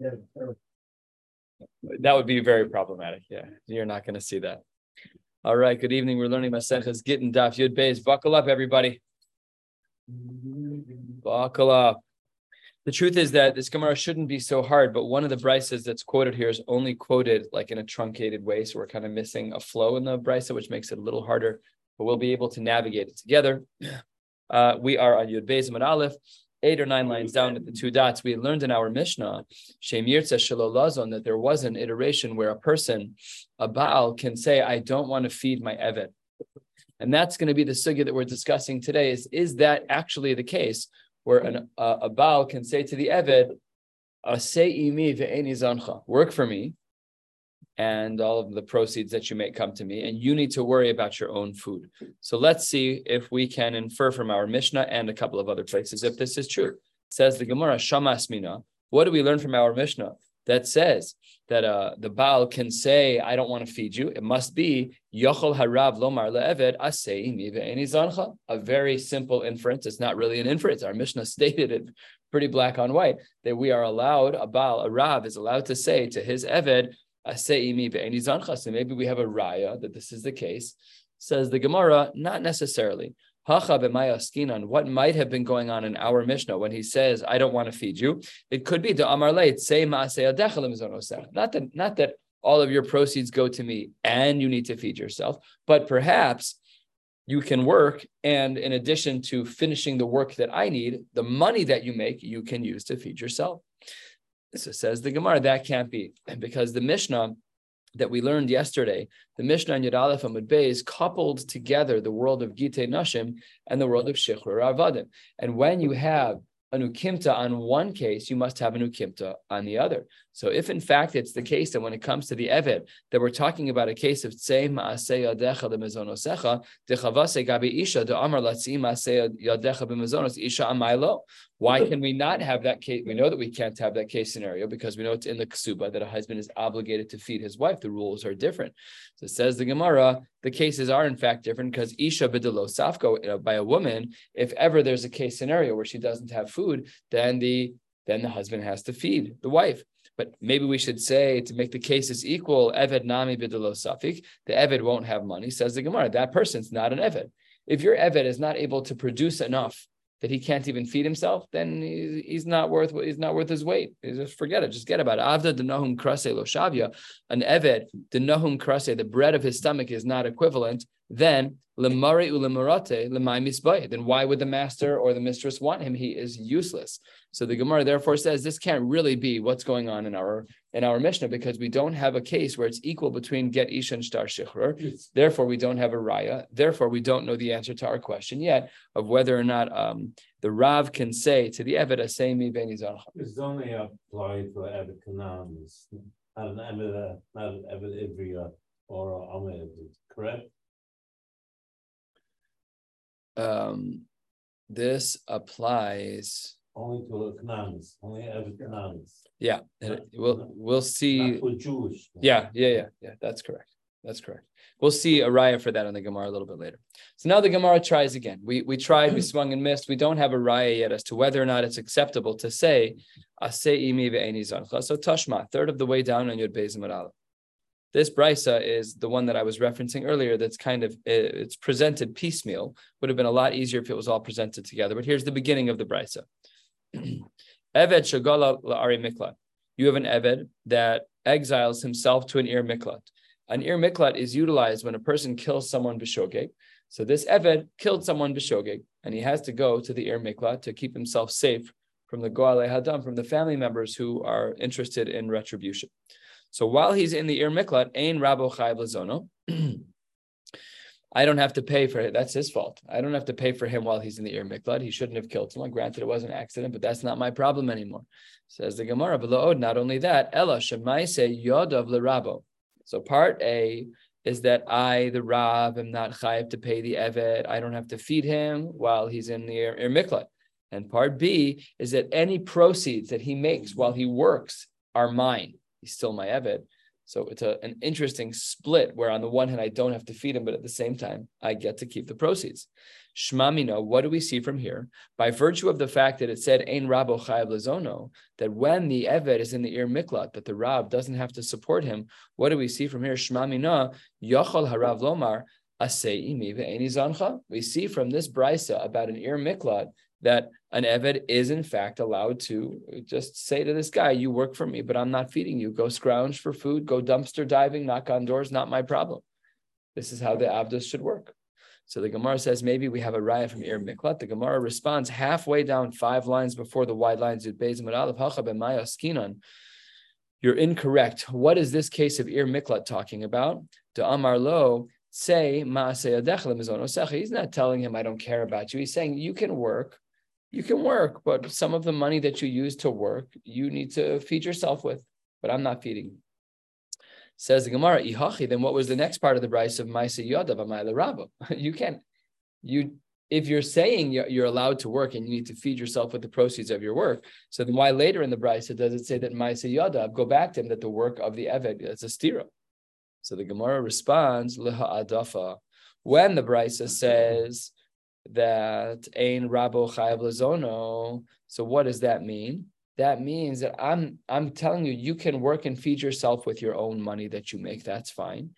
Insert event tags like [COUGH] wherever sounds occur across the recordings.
That would be very problematic. Yeah, you're not going to see that. All right. Good evening. We're learning Maseches Gittin Daf Yud Beis. Buckle up, everybody. Buckle up. The truth is that this Gemara shouldn't be so hard, but one of the brises that's quoted here is only quoted like in a truncated way, so we're kind of missing a flow in the brisa, which makes it a little harder. But we'll be able to navigate it together. Uh, we are on Yud Beis and Aleph, eight or nine lines down at the two dots, we learned in our Mishnah, Shem Yirtza that there was an iteration where a person, a Baal, can say, I don't want to feed my Eved. And that's going to be the sugya that we're discussing today. Is, is that actually the case where an, a Baal can say to the Eved, work for me, and all of the proceeds that you make come to me, and you need to worry about your own food. So let's see if we can infer from our Mishnah and a couple of other places if this is true. Says the Gemara, Shamas Mina. What do we learn from our Mishnah that says that uh, the Baal can say, I don't want to feed you? It must be Yochel Harav Lomar Le'eved Asei A very simple inference. It's not really an inference. Our Mishnah [LAUGHS] stated it pretty black on white that we are allowed, a Baal, a Rav is allowed to say to his Eved, maybe we have a raya that this is the case. Says the Gemara, not necessarily. on what might have been going on in our Mishnah when he says, I don't want to feed you. It could be the Amar say Not that not that all of your proceeds go to me and you need to feed yourself, but perhaps you can work and in addition to finishing the work that I need, the money that you make, you can use to feed yourself. So says the Gemara, that can't be. [CLEARS THROAT] Because the Mishnah that we learned yesterday, the Mishnah and Yud Aleph Amud Beis coupled together the world of Gite Nashim and the world of Shechrur Avadim. And when you have a ukimta on one case, you must have an ukimta on the other. So if in fact it's the case that when it comes to the Eved, that we're talking about a case of tzei ma'aseh yadecha lemezonosecha, dechavase gabi isha de amar latzi ma'aseh yadecha b'mezonos isha amaylo. Why can we not have that case? We know that we can't have that case scenario because we know it's in the ksuba that a husband is obligated to feed his wife. The rules are different. So it says the Gemara, the cases are in fact different because isha b'delo safko uh, by a woman, if ever there's a case scenario where she doesn't have food, then the then the husband has to feed the wife. But maybe we should say to make the cases equal, Eved Nami Bidelo Safik, the Eved won't have money, says the Gemara. That person's not an Eved. If your Eved is not able to produce enough that he can't even feed himself, then he's, he's not worth he's not worth his weight. Just forget it. Just get about it. Avda denahum krase lo shavya, an eved denahum krase, the bread of his stomach is not equivalent. Then lemari ulemarate lemai misbay. Then why would the master or the mistress want him? He is useless. So the Gemara therefore says this can't really be what's going on in our in our Mishnah because we don't have a case where it's equal between get ish and shtar shichrur. Therefore, we don't have a raya. Therefore, we don't know the answer to our question yet of whether or not um, the Rav can say to the Eved Asemi Ben It's only applied for Eved Canaan, not an Eved, not an Eved Ivri or Ahmed, correct? Um, this applies only to the Canaanites, only Canaanites. Yeah, we'll we'll see. Not for Jewish. Yeah, yeah, yeah, yeah. That's correct. That's correct. We'll see a raya for that on the Gemara a little bit later. So now the Gemara tries again. We we tried, we swung and missed. We don't have a raya yet as to whether or not it's acceptable to say So tashma, third of the way down on Yud Aleph. This brisa is the one that I was referencing earlier. That's kind of eh, it's presented piecemeal. Would have been a lot easier if it was all presented together. But here's the beginning of the brisa. [CLEARS THROAT] Eved shagala la'ari miklat. You have an Eved that exiles himself to an ir miklat. An ir miklat is utilized when a person kills someone b'shogeg. So this Eved killed someone b'shogeg, and he has to go to the ir miklat to keep himself safe from the goale hadam, from the family members who are interested in retribution. So while he's in the ir miklat, ein rabo chayv lazono. I don't have to pay for it. That's his fault. I don't have to pay for him while he's in the Ir Miklat. He shouldn't have killed someone. Granted, it was an accident, but that's not my problem anymore. Says the Gemara. But oh, not only that, Ella Shemaise Yodav Lerabo. So part A is that I, the Rav, am not chayiv to pay the Eved. I don't have to feed him while he's in the Ir Miklat. And part B is that any proceeds that he makes while he works are mine. He's still my Eved. So it's a, an interesting split where on the one hand I don't have to feed him, but at the same time I get to keep the proceeds. Shmamina, what do we see from here? By virtue of the fact that it said Ein Rabo Chayav Lezono, that when the Eved is in the Ir Miklat, that the Rab doesn't have to support him, what do we see from here? Shmamina, Yochal Harav Lomar, we see from this brisa about an ir miklat that an eved is in fact allowed to just say to this guy, "You work for me, but I'm not feeding you. Go scrounge for food. Go dumpster diving. Knock on doors. Not my problem." This is how the avdos should work. So the Gemara says maybe we have a raya from Ir Miklat. The Gemara responds halfway down five lines before the wide lines. You're incorrect. What is this case of Ir Miklat talking about? To Amar Lo, say He's not telling him I don't care about you. He's saying you can work, you can work, but some of the money that you use to work, you need to feed yourself with. But I'm not feeding. Says the Gemara, Ihachi, then what was the next part of the Bryce of Maisa Yodav Amayla Rabba? [LAUGHS] You can't, you if you're saying you're allowed to work and you need to feed yourself with the proceeds of your work, so then why later in the Bryce does it say that Maisa Yodav, go back to him that the work of the Eved is a stira? So the Gemara responds, Liha Adafa. When the Brisa says that Ein Rabo Chayav Lazono, so what does that mean? That means that I'm I'm telling you, you can work and feed yourself with your own money that you make. That's fine.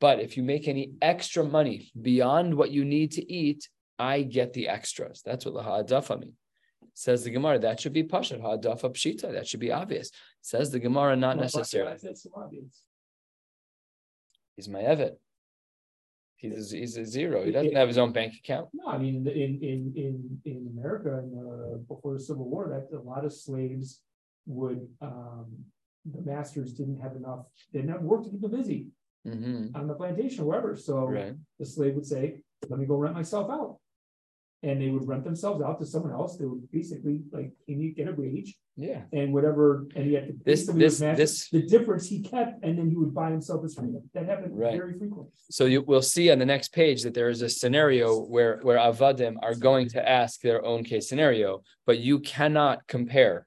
But if you make any extra money beyond what you need to eat, I get the extras. That's what Laha Adafa means. Says the Gemara, that should be Pashat, Ha'adafa Pshita, that should be obvious. Says the Gemara, not necessarily. He's my Eved. He's a, he's a zero. He doesn't have his own bank account. No, I mean, in in in in America, in the, before the Civil War, that a lot of slaves would um, the masters didn't have enough, they didn't have work to keep them busy mm-hmm. on the plantation or wherever. So right. the slave would say, "Let me go rent myself out," and they would rent themselves out to someone else. They would basically like, "Can you get a wage?" Yeah. and whatever, and he had to. This- this- match- this- The difference he kept, and then he would buy himself his freedom. That happened Right. very frequently. So you will see on the next page that there is a scenario where where avadim are going to ask their own case scenario, but you cannot compare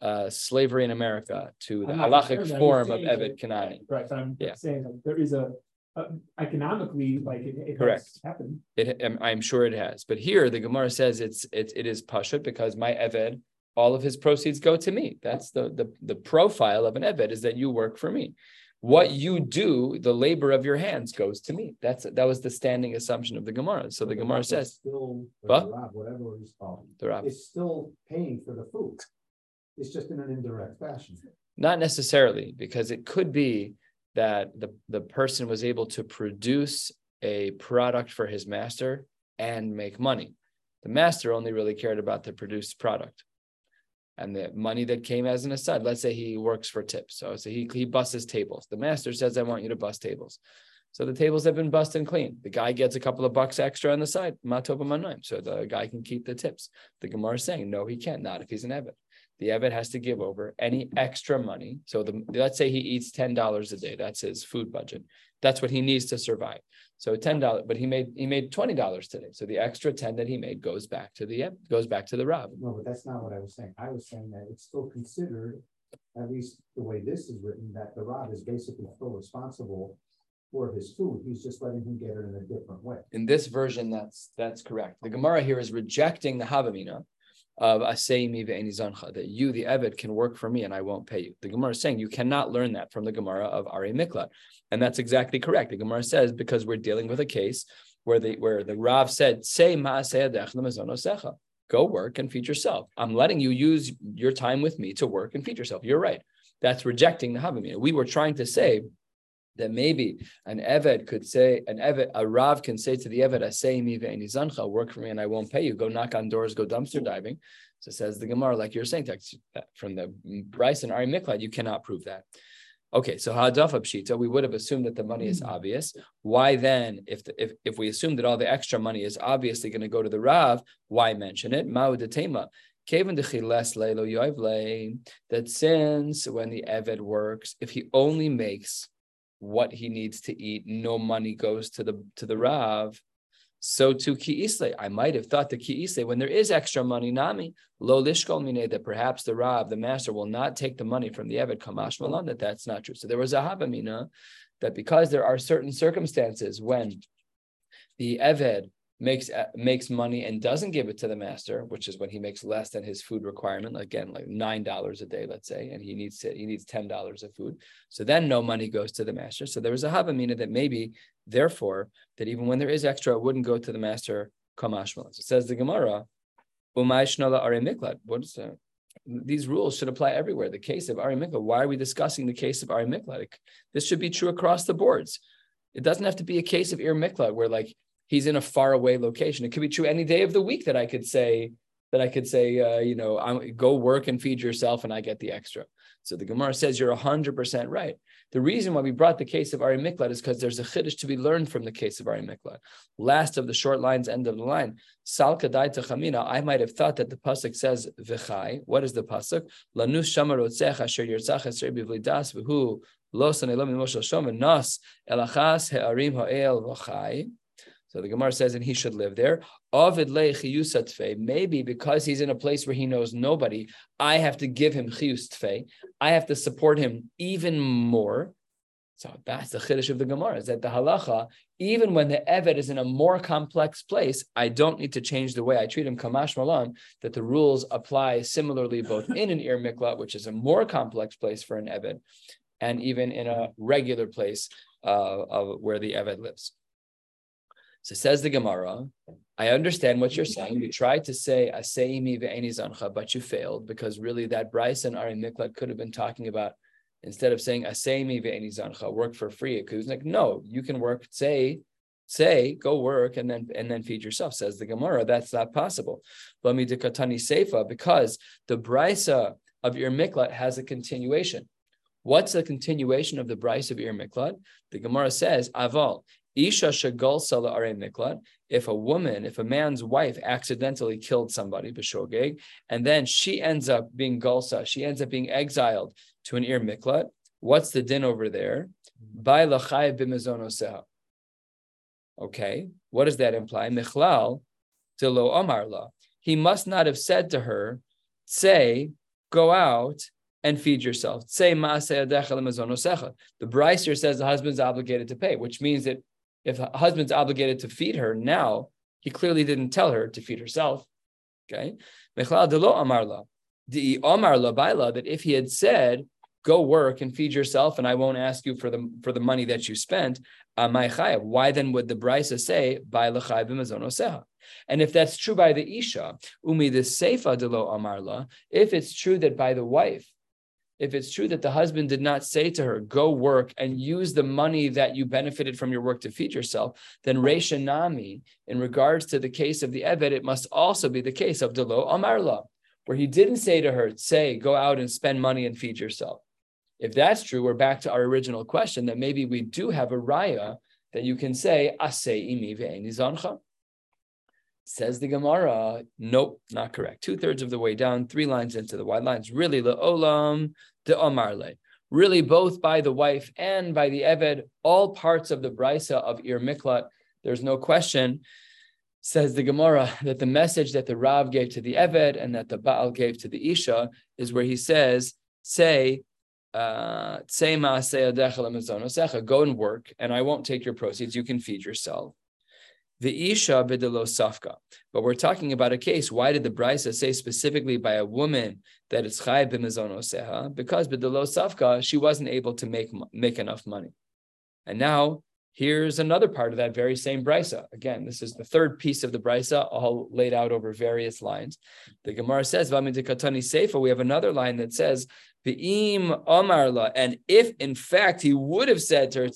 uh, slavery in America to the halachic form of that- Kanani. Right, I'm Yeah. saying that there is a, a- economically, like it, it Correct. has happened. It, I'm- I'm sure it has, but here the Gemara says it's it, it is pashut because my Eved, all of his proceeds go to me. That's the the the profile of an Eved is that you work for me. What you do, the labor of your hands goes to me. That's that was the standing assumption of the Gemara. So the Gemara says Still, What? the Rab, whatever he's called, the Rav. is still paying for the food. It's just in an indirect fashion. Not necessarily, because it could be that the, the person was able to produce a product for his master and make money. The master only really cared about the produced product. And the money that came as an aside, let's say he works for tips. So, so he, he busts tables. The master says, I want you to bust tables. So the tables have been busted and clean. The guy gets a couple of bucks extra on the side, matova manoim. So the guy can keep the tips. The Gemara is saying, no, he can't, not if he's an Eved the Eved has to give over any extra money. So the let's say he eats ten dollars a day. That's his food budget. That's what he needs to survive. So ten dollars, but he made he made twenty dollars today. So the extra ten that he made goes back to the goes back to the Rav. No, but that's not what I was saying. I was saying that it's still considered, at least the way this is written, that the Rab is basically still responsible for his food. He's just letting him get it in a different way. In this version, that's that's correct. The Gemara here is rejecting the Havamina of Aseimi ve'enizancha, that you, the Eved, can work for me and I won't pay you. The Gemara is saying you cannot learn that from the Gemara of Ari Miklat. And that's exactly correct. The Gemara says because we're dealing with a case where the where the Rav said, say secha. Go work and feed yourself. I'm letting you use your time with me to work and feed yourself. You're right. That's rejecting the Havamina. We were trying to say that maybe an Eved could say, an Eved, a Rav can say to the Eved, Asay mi ve'enizancha, work for me and I won't pay you. Go knock on doors, go dumpster diving. So says the Gemara, like you're saying, text uh, from the Bryce and Ari Miklad, you cannot prove that. Okay, so Hadafa Pshita, we would have assumed that the money is mm-hmm. obvious. Why then, if the, if if we assume that all the extra money is obviously going to go to the Rav, why mention it? Ma'u detema. That since when the Eved works, if he only makes what he needs to eat, no money goes to the to the Rav. So to Ki'isle, I might have thought the Ki'isle, when there is extra money, Nami, lo lishkol mine, that perhaps the Rav, the master, will not take the money from the Eved Kamash Malan, that that's not true. So there was a Habamina that because there are certain circumstances when the Eved makes uh, makes money and doesn't give it to the master, which is when he makes less than his food requirement, again, like nine dollars a day, let's say, and he needs to, he needs ten dollars of food. So then no money goes to the master. So there was a havamina that maybe, therefore, that even when there is extra, it wouldn't go to the master. Kamashmalas. It says the Gemara, Umay Shnola Are Miklat. What is that? These rules should apply everywhere. The case of Ari Miklat. Why are we discussing the case of Ari Miklat? This should be true across the boards. It doesn't have to be a case of Ir Miklat where like he's in a far away location. It could be true any day of the week that I could say that I could say, uh, you know, I'm, go work and feed yourself, and I get the extra. So the Gemara says you're hundred percent right. The reason why we brought the case of Ari Miklat is because there's a chiddush to be learned from the case of Ari Miklat. Last of the short lines, end of the line. Salka chamina. I might have thought that the pasuk says v'chai. What is the pasuk? Lanus shamarotzecha asher yirzach esrei bivlidas v'hu lo sanelom mimoshel shom nas elachas he'arim ha'el v'chai. So the Gemara says, and he should live there. Maybe because he's in a place where he knows nobody, I have to give him chiyus. I have to support him even more. So that's the chiddush of the Gemara, is that the halacha, even when the Eved is in a more complex place, I don't need to change the way I treat him, kamash malan, that the rules apply similarly both in an ir mikla, which is a more complex place for an Eved, and even in a regular place uh, of where the Eved lives. So says the Gemara, I understand what you're saying. You tried to say Aseimi zancha, but you failed because really that Bryce and Ari Miklat could have been talking about instead of saying Aseimi zancha, work for free. It was like, no, you can work, say, say, go work and then and then feed yourself. Says the Gemara, that's not possible. Lami de katani seifa, because the Brisa of Ir Miklat has a continuation. What's the continuation of the Bryce of Ir Miklat? The Gemara says, Aval, Isha shagol sala are miklat. If a woman, if a man's wife accidentally killed somebody, b'shogeg, and then she ends up being galsa, she ends up being exiled to an ir miklat. What's the din over there? Mm-hmm. By lachai b'mezonoseha. Okay, what does that imply? Michlal lo amarla. He must not have said to her, "Say, go out and feed yourself." Say The Brisa says the husband's obligated to pay, which means that if a husband's obligated to feed her now, he clearly didn't tell her to feed herself. Okay. That if he had said, go work and feed yourself, and I won't ask you for the for the money that you spent, uh, why then would the Brisa say, and if that's true by the Isha, umi the Seifa de lo amarla, if it's true that by the wife, if it's true that the husband did not say to her, go work and use the money that you benefited from your work to feed yourself, then Reisha Nami, in regards to the case of the Eved, it must also be the case of Delo Amarla, where he didn't say to her, say, go out and spend money and feed yourself. If that's true, we're back to our original question that maybe we do have a raya that you can say, Asei imi ve'eni Says the Gemara, nope, not correct. Two thirds of the way down, three lines into the wide lines. Really, the olam the Omarle. Really, both by the wife and by the Eved, all parts of the Brisa of Ir Miklat. There's no question, says the Gemara, that the message that the Rav gave to the Eved and that the Baal gave to the Isha is where he says, say, uh, go and work, and I won't take your proceeds. You can feed yourself. The Isha bidelo safka. But we're talking about a case. Why did the Brisa say specifically by a woman that it's chay b'mezonoseha? Because bidelo safka, she wasn't able to make make enough money. And now here's another part of that very same Brisa. Again, this is the third piece of the Brisa, all laid out over various lines. The Gemara says, Vamidikatani Seifa, we have another line that says, V'im Amarla, and if in fact he would have said to her,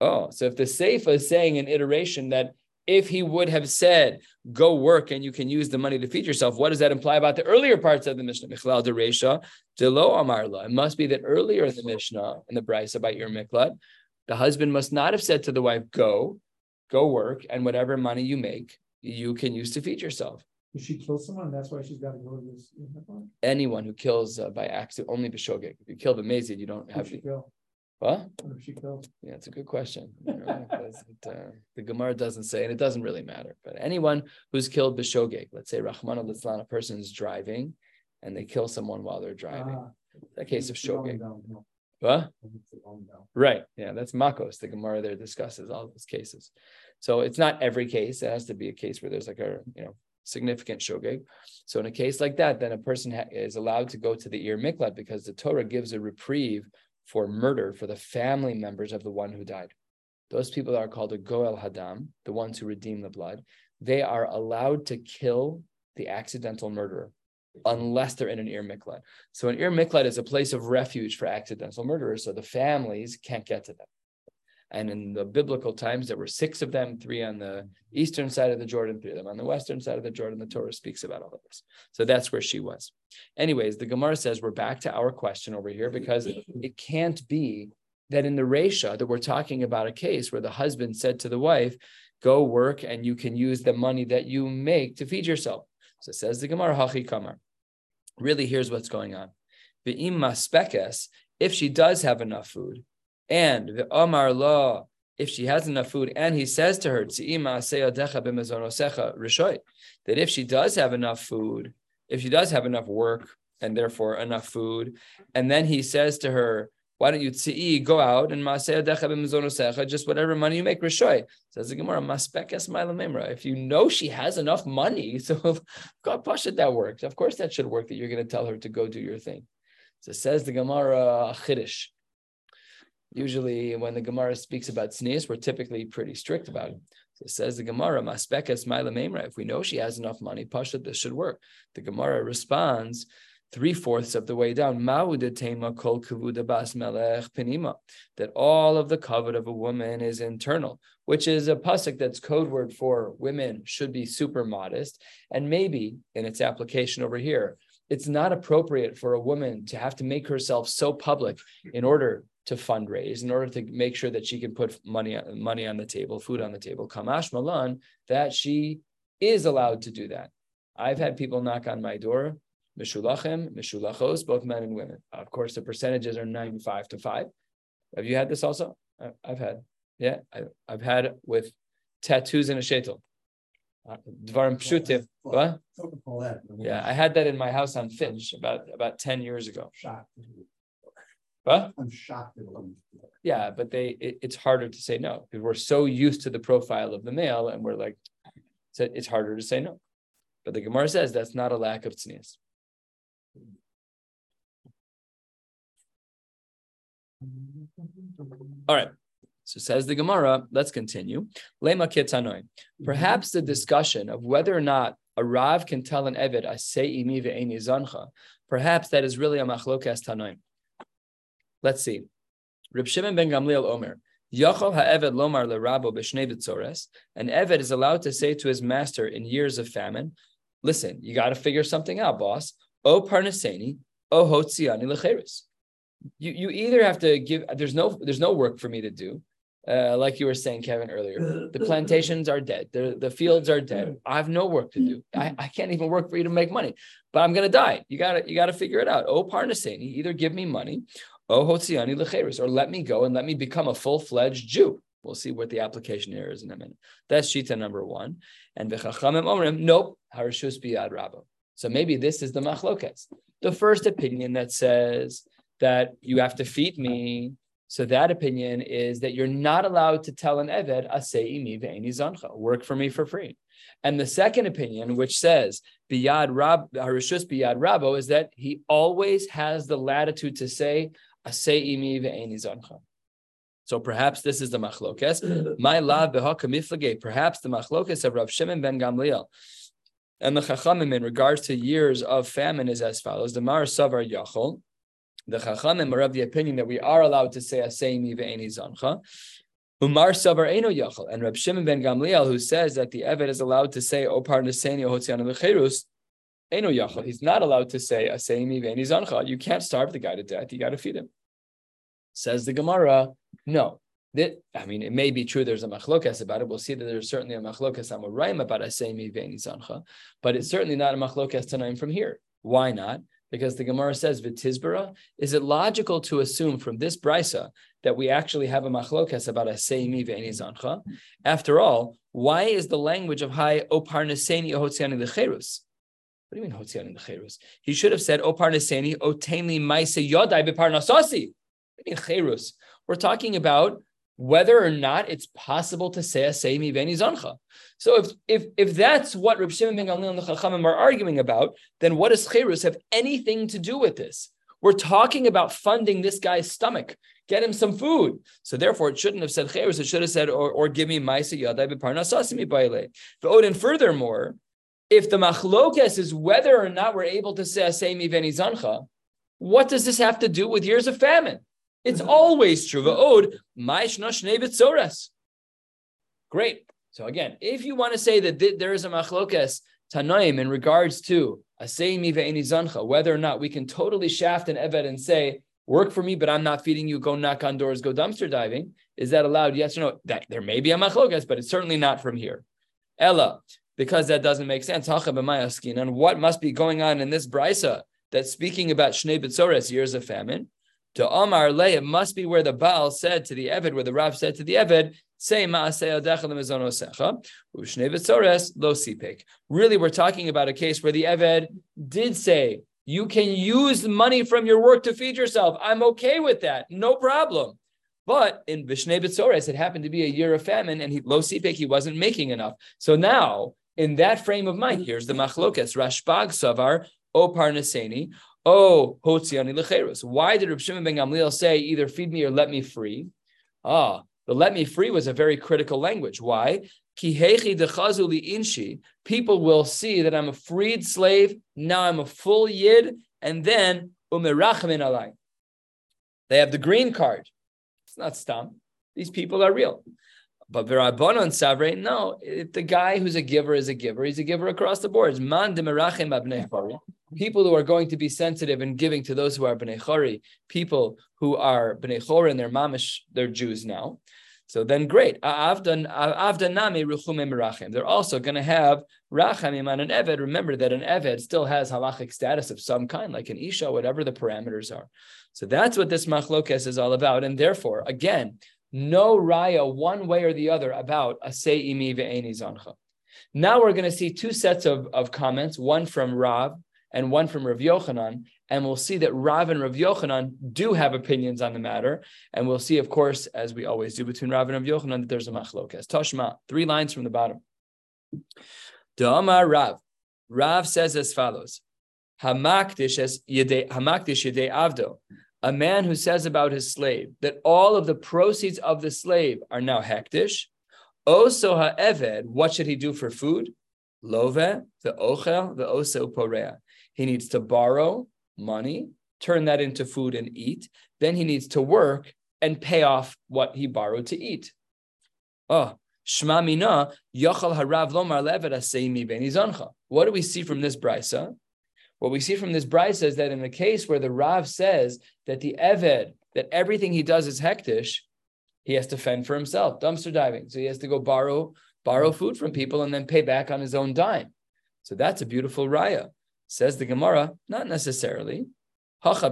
Oh, so if the Seifa is saying an iteration that if he would have said, go work and you can use the money to feed yourself, what does that imply about the earlier parts of the Mishnah? Michlal de Resha, Delo Amarla. It must be that earlier in the Mishnah, in the Bryce about your Miklat, the husband must not have said to the wife, go, go work, and whatever money you make, you can use to feed yourself. If she kills someone, that's why she's got to go to this. Anyone who kills uh, by accident, only b'shogeg. If you kill b'mezid, you don't have. Who the, what? Killed. Yeah, it's a good question. [LAUGHS] it, uh, the Gemara doesn't say, and it doesn't really matter. But anyone who's killed b'shogeg, let's say Rahman al a person is driving, and they kill someone while they're driving. Ah, that case of shogeg. What? Right. Yeah, that's Makos. The Gemara there discusses all those cases. So it's not every case. It has to be a case where there's like a you know significant shogeg. So in a case like that, then a person ha- is allowed to go to the Ir Miklat because the Torah gives a reprieve for murder for the family members of the one who died. Those people are called a Goel Hadam, the ones who redeem the blood. They are allowed to kill the accidental murderer unless they're in an Ir Miklat. So an Ir Miklat is a place of refuge for accidental murderers. So the families can't get to them. And in the biblical times, there were six of them, three on the eastern side of the Jordan, three of them on the western side of the Jordan. The Torah speaks about all of this. So that's where she was. Anyways, the Gemara says we're back to our question over here because it can't be that in the Resha that we're talking about a case where the husband said to the wife, go work and you can use the money that you make to feed yourself. So says the Gemara, Hachi Kamar. Really, here's what's going on. The spekes, if she does have enough food, and the Omar law, if she has enough food, and he says to her, that if she does have enough food, if she does have enough work and therefore enough food, and then he says to her, why don't you tzi'i, go out and just whatever money you make, rishoy. Says the Gemara. If you know she has enough money, [LAUGHS] so God it that works. Of course that should work, that you're going to tell her to go do your thing. So says the Gemara, chiddush. Usually, when the Gemara speaks about tznius, we're typically pretty strict about it. So it says the Gemara, maspekes memra. If we know she has enough money, pasha, this should work. The Gemara responds, three fourths of the way down, kol bas melech penima, that all of the covet of a woman is internal, which is a pasuk that's code word for women should be super modest, and maybe in its application over here, it's not appropriate for a woman to have to make herself so public in order to fundraise, in order to make sure that she can put money money on the table, food on the table. Kamash malan that she is allowed to do that. I've had people knock on my door Mishulachim, Mishulachos, both men and women. Of course, the percentages are 95 to 5. Have you had this also? I've had. Yeah, I, have had with tattoos in a sheitel. Uh, Dvarim pshutim. What? Yeah, I had that in my house on Finch about about 10 years ago. What? I'm shocked. Yeah, but they it, it's harder to say no because we're so used to the profile of the male and we're like, it's, it's harder to say no. But the Gemara says that's not a lack of tznius. All right. So says the Gemara, let's continue. Lema ketanoi. Perhaps the discussion of whether or not a Rav can tell an Eved, say imi ve'eni zancha, perhaps that is really a machlokas tanoim. Let's see. Reb Shimon ben Gamliel Omer, Yachol ha'eved lomar lerabo b'shnei b'tzores. An Eved is allowed to say to his master in years of famine, listen, you got to figure something out, boss. O parnaseni, o hotziani lecheres you you either have to give there's no there's no work for me to do uh, like you were saying kevin earlier the plantations are dead the, the fields are dead i have no work to do I, I can't even work for you to make money but i'm gonna die you gotta you gotta figure it out O parnasani either give me money oh hotziani lecheris or let me go and let me become a full-fledged jew We'll see what the application here is in a minute. That's shita number one. And v'chachamim omrim, nope, harishus biyad rabbo. So maybe this is the machlokas. The first opinion that says that you have to feed me. So that opinion is that you're not allowed to tell an Eved, Aseimi ve'eni zancha, work for me for free. And the second opinion, which says biyad rab harishus biyad rabo, is that he always has the latitude to say So perhaps this is the machlokes. My love. Perhaps the machlokes of Rav Shimon ben Gamliel and the Chachamim in regards to years of famine is as follows: the Mar Savar Yachol. The Chachamim are of the opinion that we are allowed to say Aseimi ve'eni zancha. Umar Savar Eno Yachal, and Reb Shimon ben Gamliel, who says that the Eved is allowed to say Opar Neseni Hotzian Lecherus, Eno Yachal. He's not allowed to say Aseimi ve'eni zancha. You can't starve the guy to death. You got to feed him. Says the Gemara, no. That, I mean, it may be true there's a machlokas about it. We'll see that there's certainly a machlokas amoraim about ve'eni zancha, but it's certainly not a machlokas tanaim from here. Why not? because the Gemara says vitizbara. Is it logical to assume from this brisa that we actually have a machlokas about a seimi ve'eni zancha? After all, why is the language of high oparneseni ohotziani lecherus? What do you mean hotziani lecherus? He should have said oparneseni otenli maise yodai beparnasasi. We're talking about whether or not it's possible to say a seimi veni zancha. So if if if that's what Reb Shimon ben Gamliel and the Chachamim are arguing about, then what does cherus have anything to do with this? We're talking about funding this guy's stomach. Get him some food. So therefore, it shouldn't have said cherus. It should have said, or, or give me ma'isa yadai b'parnasasimi baile. And furthermore, if the machlokes is whether or not we're able to say asemi veni zancha, what does this have to do with years of famine? It's always true. Va'od ma'ishna Great. So again, if you want to say that there is a machlokes tanoim in regards to asemi ve'eni zancha, whether or not we can totally shaft an eved and say, work for me, but I'm not feeding you, go knock on doors, go dumpster diving, is that allowed? Yes or no? That there may be a machlokas, but it's certainly not from here. Ella, because that doesn't make sense. And what must be going on in this brisa that's speaking about Shnei B'tzores, years of famine? To Omar Le, it must be where the Baal said to the Eved, where the Rav said to the Eved, say lo. Really, we're talking about a case where the Eved did say, you can use money from your work to feed yourself. I'm okay with that. No problem. But in Vishnei B'tzores, it happened to be a year of famine, and he, lo sipek, he wasn't making enough. So now in that frame of mind, here's the machlokas. Rashbag savar o parnaseni o hotziani lecherus. Why did Reb Shimon ben Gamliel say either feed me or let me free? Ah, the let me free was a very critical language. Why? inshi. People will see that I'm a freed slave. Now I'm a full yid, and then umerachmin alai. They have the green card. It's not stam. These people are real. But Virabonon Savre, no, if the guy who's a giver is a giver, he's a giver across the board. Man People who are going to be sensitive and giving to those who are bnei chori, people who are bnei chori and they're mamish, they're Jews now. So then, great. They're also going to have rachamim on an eved. Remember that an eved still has halachic status of some kind, like an isha, whatever the parameters are. So that's what this machlokes is all about. And therefore, again, no raya one way or the other about asay imi ve'eni. Now we're going to see two sets of, of comments, one from Rav and one from Rav Yochanan, and we'll see that Rav and Rav Yochanan do have opinions on the matter, and we'll see, of course, as we always do between Rav and Rav Yochanan, that there's a machlokas. Tashma, three lines from the bottom. Da'amar Rav. Rav says as follows: Hamakdish as yedei hamakdish yedei avdo a man who says about his slave that all of the proceeds of the slave are now hektish. Oso ha'eved, what should he do for food? Love, the ochel, the oso porea. He needs to borrow money, turn that into food and eat. Then he needs to work and pay off what he borrowed to eat. Oh, Shma mina, yachal harav lomar levet aseimi benizancha. What do we see from this brisa? What we see from this brisa is that in a case where the Rav says that the Eved, that everything he does is hektish, he has to fend for himself, dumpster diving. So he has to go borrow borrow food from people and then pay back on his own dime. So that's a beautiful raya. Says the Gemara, not necessarily. Perhaps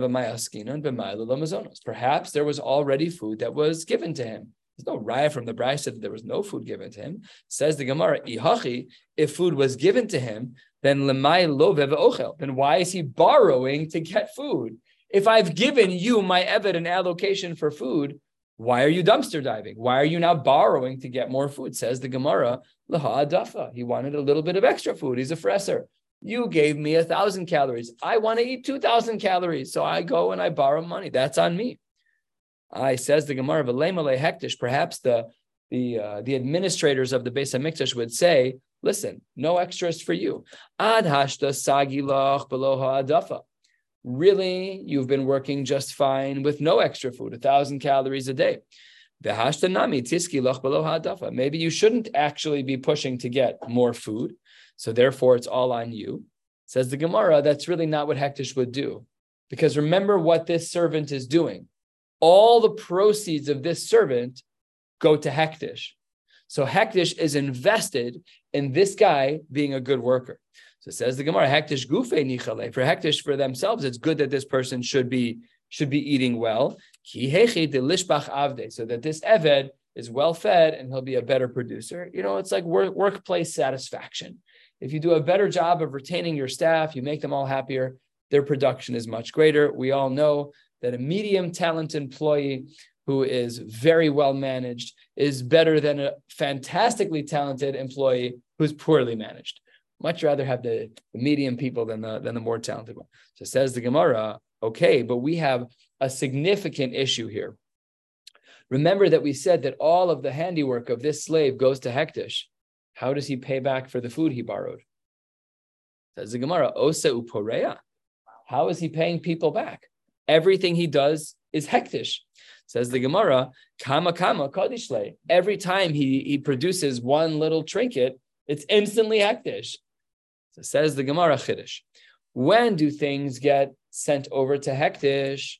there was already food that was given to him. There's no raya from the Brisa that there was no food given to him. Says the Gemara, if food was given to him, then lemay lo ochel. Then why is he borrowing to get food? If I've given you my eved an allocation for food, why are you dumpster diving? Why are you now borrowing to get more food? Says the Gemara, laha adafa. He wanted a little bit of extra food. He's a fresser. You gave me a thousand calories. I want to eat two thousand calories, so I go and I borrow money. That's on me. I says the Gemara, hektish. Perhaps the the uh, the administrators of the Beis Hamikdash would say, Listen, no extras for you. Ad hashta sagilach below adafa. Really, you've been working just fine with no extra food, a thousand calories a day. Maybe you shouldn't actually be pushing to get more food. So therefore, it's all on you. Says the Gemara, that's really not what Hektish would do. Because remember what this servant is doing. All the proceeds of this servant go to Hektish. So Hektish is invested in this guy being a good worker. So says the Gemara, Hektish gufe nichale. For Hektish for themselves, it's good that this person should be should be eating well. Ki hechi delishbach avde. So that this Eved is well fed and he'll be a better producer. You know, it's like work, workplace satisfaction. If you do a better job of retaining your staff, you make them all happier. their production is much greater. We all know that a medium talent employee who is very well managed is better than a fantastically talented employee who's poorly managed. Much rather have the, the medium people than the than the more talented one. So says the Gemara, okay, but we have a significant issue here. Remember that we said that all of the handiwork of this slave goes to Hektish. How does he pay back for the food he borrowed? Says the Gemara, Osa uporea. How is he paying people back? Everything he does is Hektish. Says the Gemara, Kama Kama Kadishle. Every time he, he produces one little trinket, it's instantly Hektish. So says the Gemara Chiddush. When do things get sent over to Hektish?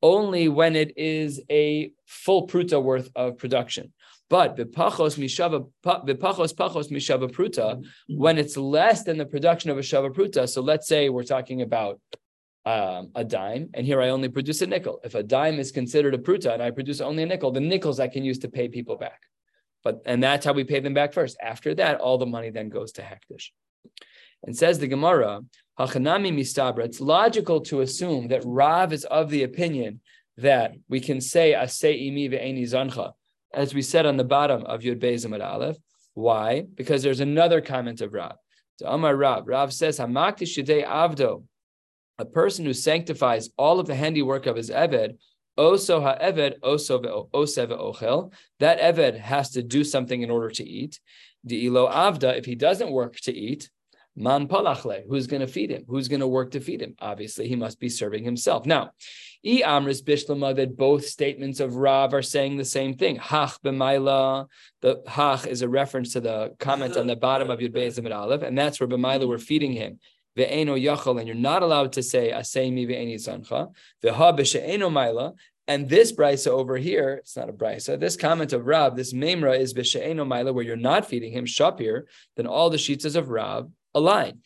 Only when it is a full pruta worth of production. But vipachos mishava vipachos pachos mishava pruta, when it's less than the production of a shava pruta. So let's say we're talking about um, a dime, and here I only produce a nickel. If a dime is considered a pruta and I produce only a nickel, the nickels I can use to pay people back. But and that's how we pay them back first. After that, all the money then goes to Hektish. And says the Gemara, Hachanami mistabra. It's logical to assume that Rav is of the opinion that we can say asei imi ve'eni zancha, as we said on the bottom of Yud Beis Aleph. Why? Because there's another comment of Rav. To Amar Rav, Rav says, Hamakti shidei avdo a person who sanctifies all of the handiwork of his Eved, Oso ha'eved, oso oseve ochel. That Eved has to do something in order to eat. The ilo avda, if he doesn't work to eat, man palachle, who's going to feed him? Who's going to work to feed him? Obviously, he must be serving himself. Now, e amris bishlama, that both statements of Rav are saying the same thing. Hach b'maila, the hach is a reference to the comment on the bottom of Yud Beis Aleph, and that's where b'maila we're feeding him ve'eno yachal, and you're not allowed to say aseimi ve'eni zancha, ve'ha b'she'eno maila, and this brisa over here, it's not a brisa. This comment of Rab, this memra is b'she'eno maila, where you're not feeding him shapir. Then all the sheets of Rab align.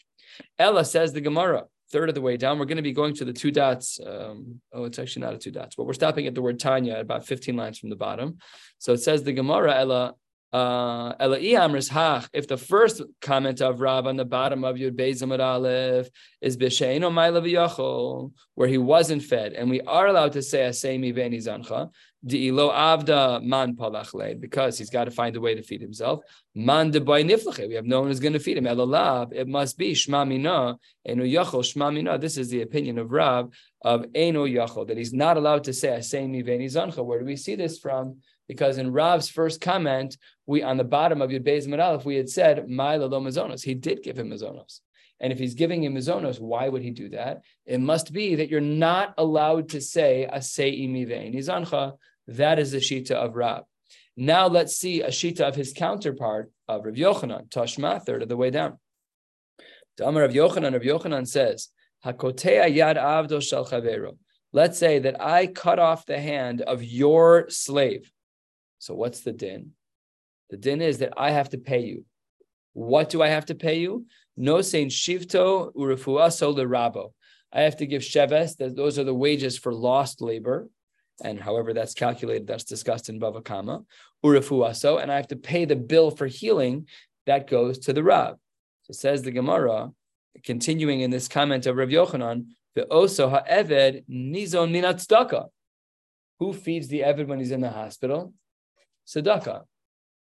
Ella says the Gemara, third of the way down. We're going to be going to the two dots. Um, oh, it's actually not a two dots, but we're stopping at the word Tanya about 15 lines from the bottom. So it says the Gemara, Ella, uh, if the first comment of Rav on the bottom of Yud Beis Aleph is B'Sheino Ma'ila where he wasn't fed, and we are allowed to say Asemi Veni Zancha, Di'ilo Avda Man Palachle, because he's got to find a way to feed himself. Man de Niflache, we have no one who's going to feed him. Elalav, it must be Shma Mina, Eno Yachol, Shma Mina. This is the opinion of Rav of Eno Yachol, that he's not allowed to say Asemi Veni Zancha. Where do we see this from? Because in Rav's first comment, we on the bottom of Yud Beis Aleph, we had said my lo mazonos. He did give him mazonos. And if he's giving him mazonos, why would he do that? It must be that you're not allowed to say asei imivein izancha. That is the shita of Rav. Now let's see a shita of his counterpart of Rav Yochanan, Tashma, third of the way down. To Amar Rav Yochanan, Rav Yochanan says, Hakotea yad avdo shel. Let's say that I cut off the hand of your slave. So what's the din? The din is that I have to pay you. What do I have to pay you? No saying shivto urefuaso rabo. I have to give sheves. That those are the wages for lost labor, and however that's calculated, that's discussed in Bava Kama. Urefuaso, and I have to pay the bill for healing that goes to the rab. So says the Gemara, continuing in this comment of Rav Yochanan, the oso ha'eved nizon minat Who feeds the eved when he's in the hospital? Tzedakah.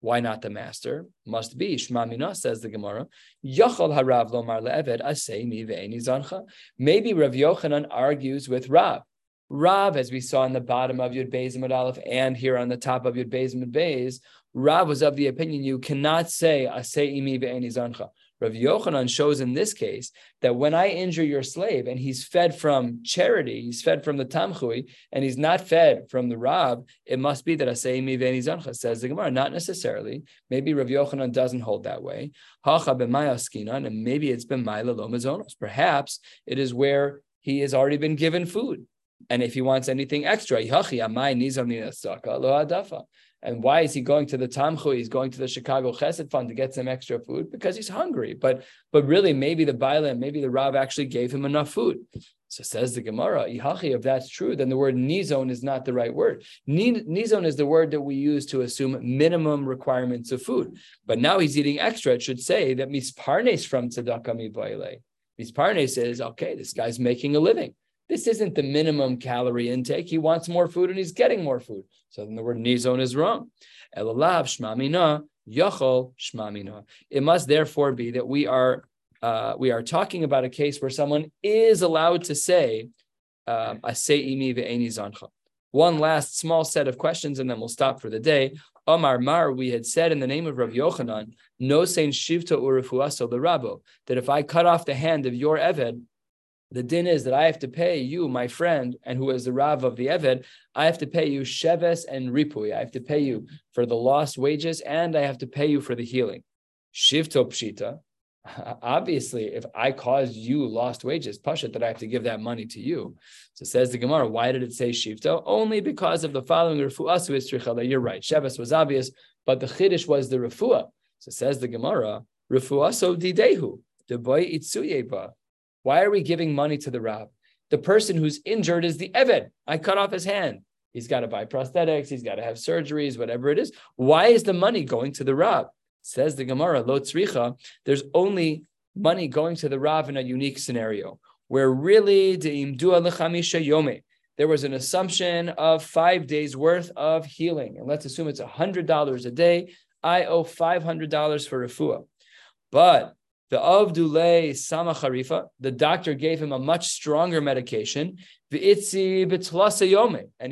Why not the master? Must be Shma says the Gemara. Harav lomar le'eved ve'eni zancha. Maybe Rav Yochanan argues with Rav. Rav, as we saw in the bottom of Yud Beis Aleph and here on the top of Yud Beis Beis, Rav was of the opinion you cannot say asay imi ve'eni zancha. Rav Yochanan shows in this case that when I injure your slave and he's fed from charity, he's fed from the tamchui, and he's not fed from the rab, it must be that Aseimi Veni Zancha says the Gemara. Not necessarily. Maybe Rav Yochanan doesn't hold that way. Hacha b'mayaskinan, and maybe it's b'mayla lomazonos. Perhaps it is where he has already been given food. And if he wants anything extra, and why is he going to the Tamchu? He's going to the Chicago Chesed Fund to get some extra food because he's hungry. But but really, maybe the Bailam, maybe the Rav actually gave him enough food. So says the Gemara, if that's true, then the word nizon is not the right word. Nizon is the word that we use to assume minimum requirements of food. But now he's eating extra. It should say that misparnes from tzedakah mi Misparne says, okay, this guy's making a living. This isn't the minimum calorie intake. He wants more food and he's getting more food. So then the word nizon is wrong. Elalav shmamina yachol shmamina. It must therefore be that we are uh, we are talking about a case where someone is allowed to say um. One last small set of questions, and then we'll stop for the day. Omar Mar, we had said in the name of Rav Yochanan, no saying shivta urefuaso the rabo, that if I cut off the hand of your Eved, the din is that I have to pay you, my friend, and who is the Rav of the Eved, I have to pay you Sheves and Ripui. I have to pay you for the lost wages and I have to pay you for the healing. Shivto Pshita. [LAUGHS] Obviously, if I caused you lost wages, Pasha, that I have to give that money to you. So says the Gemara, why did it say Shivto? Only because of the following Refu'asu Istricha, you're right. Sheves was obvious, but the Chiddush was the Refuah. So says the Gemara, Refu'aso Didehu. Why are we giving money to the Rav? The person who's injured is the Eved. I cut off his hand. He's got to buy prosthetics. He's got to have surgeries, whatever it is. Why is the money going to the Rav? Says the Gemara, Lo Tzricha, there's only money going to the Rav in a unique scenario where really there was an assumption of five days worth of healing. And let's assume it's $100 a day. I owe $500 for refuah. But the Avdule Sama Kharifa, the doctor gave him a much stronger medication, and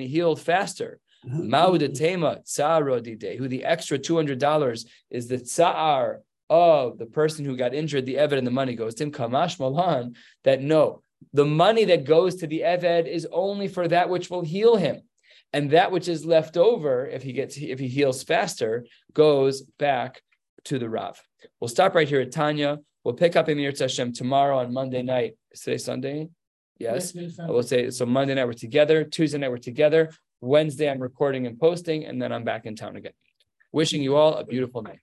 he healed faster. [LAUGHS] Maudatema Tsara Dide, who the extra $200 is the tsar of the person who got injured, the Eved and the money goes to him. Kamash Malan, that no, the money that goes to the Eved is only for that which will heal him. And that which is left over, if he gets if he heals faster, goes back to the Rav. We'll stop right here at Tanya. We'll pick up Emir Hashem tomorrow on Monday night. Is today Sunday? Yes. yes we'll say so Monday night we're together, Tuesday night we're together, Wednesday I'm recording and posting, and then I'm back in town again. Wishing you all a beautiful night.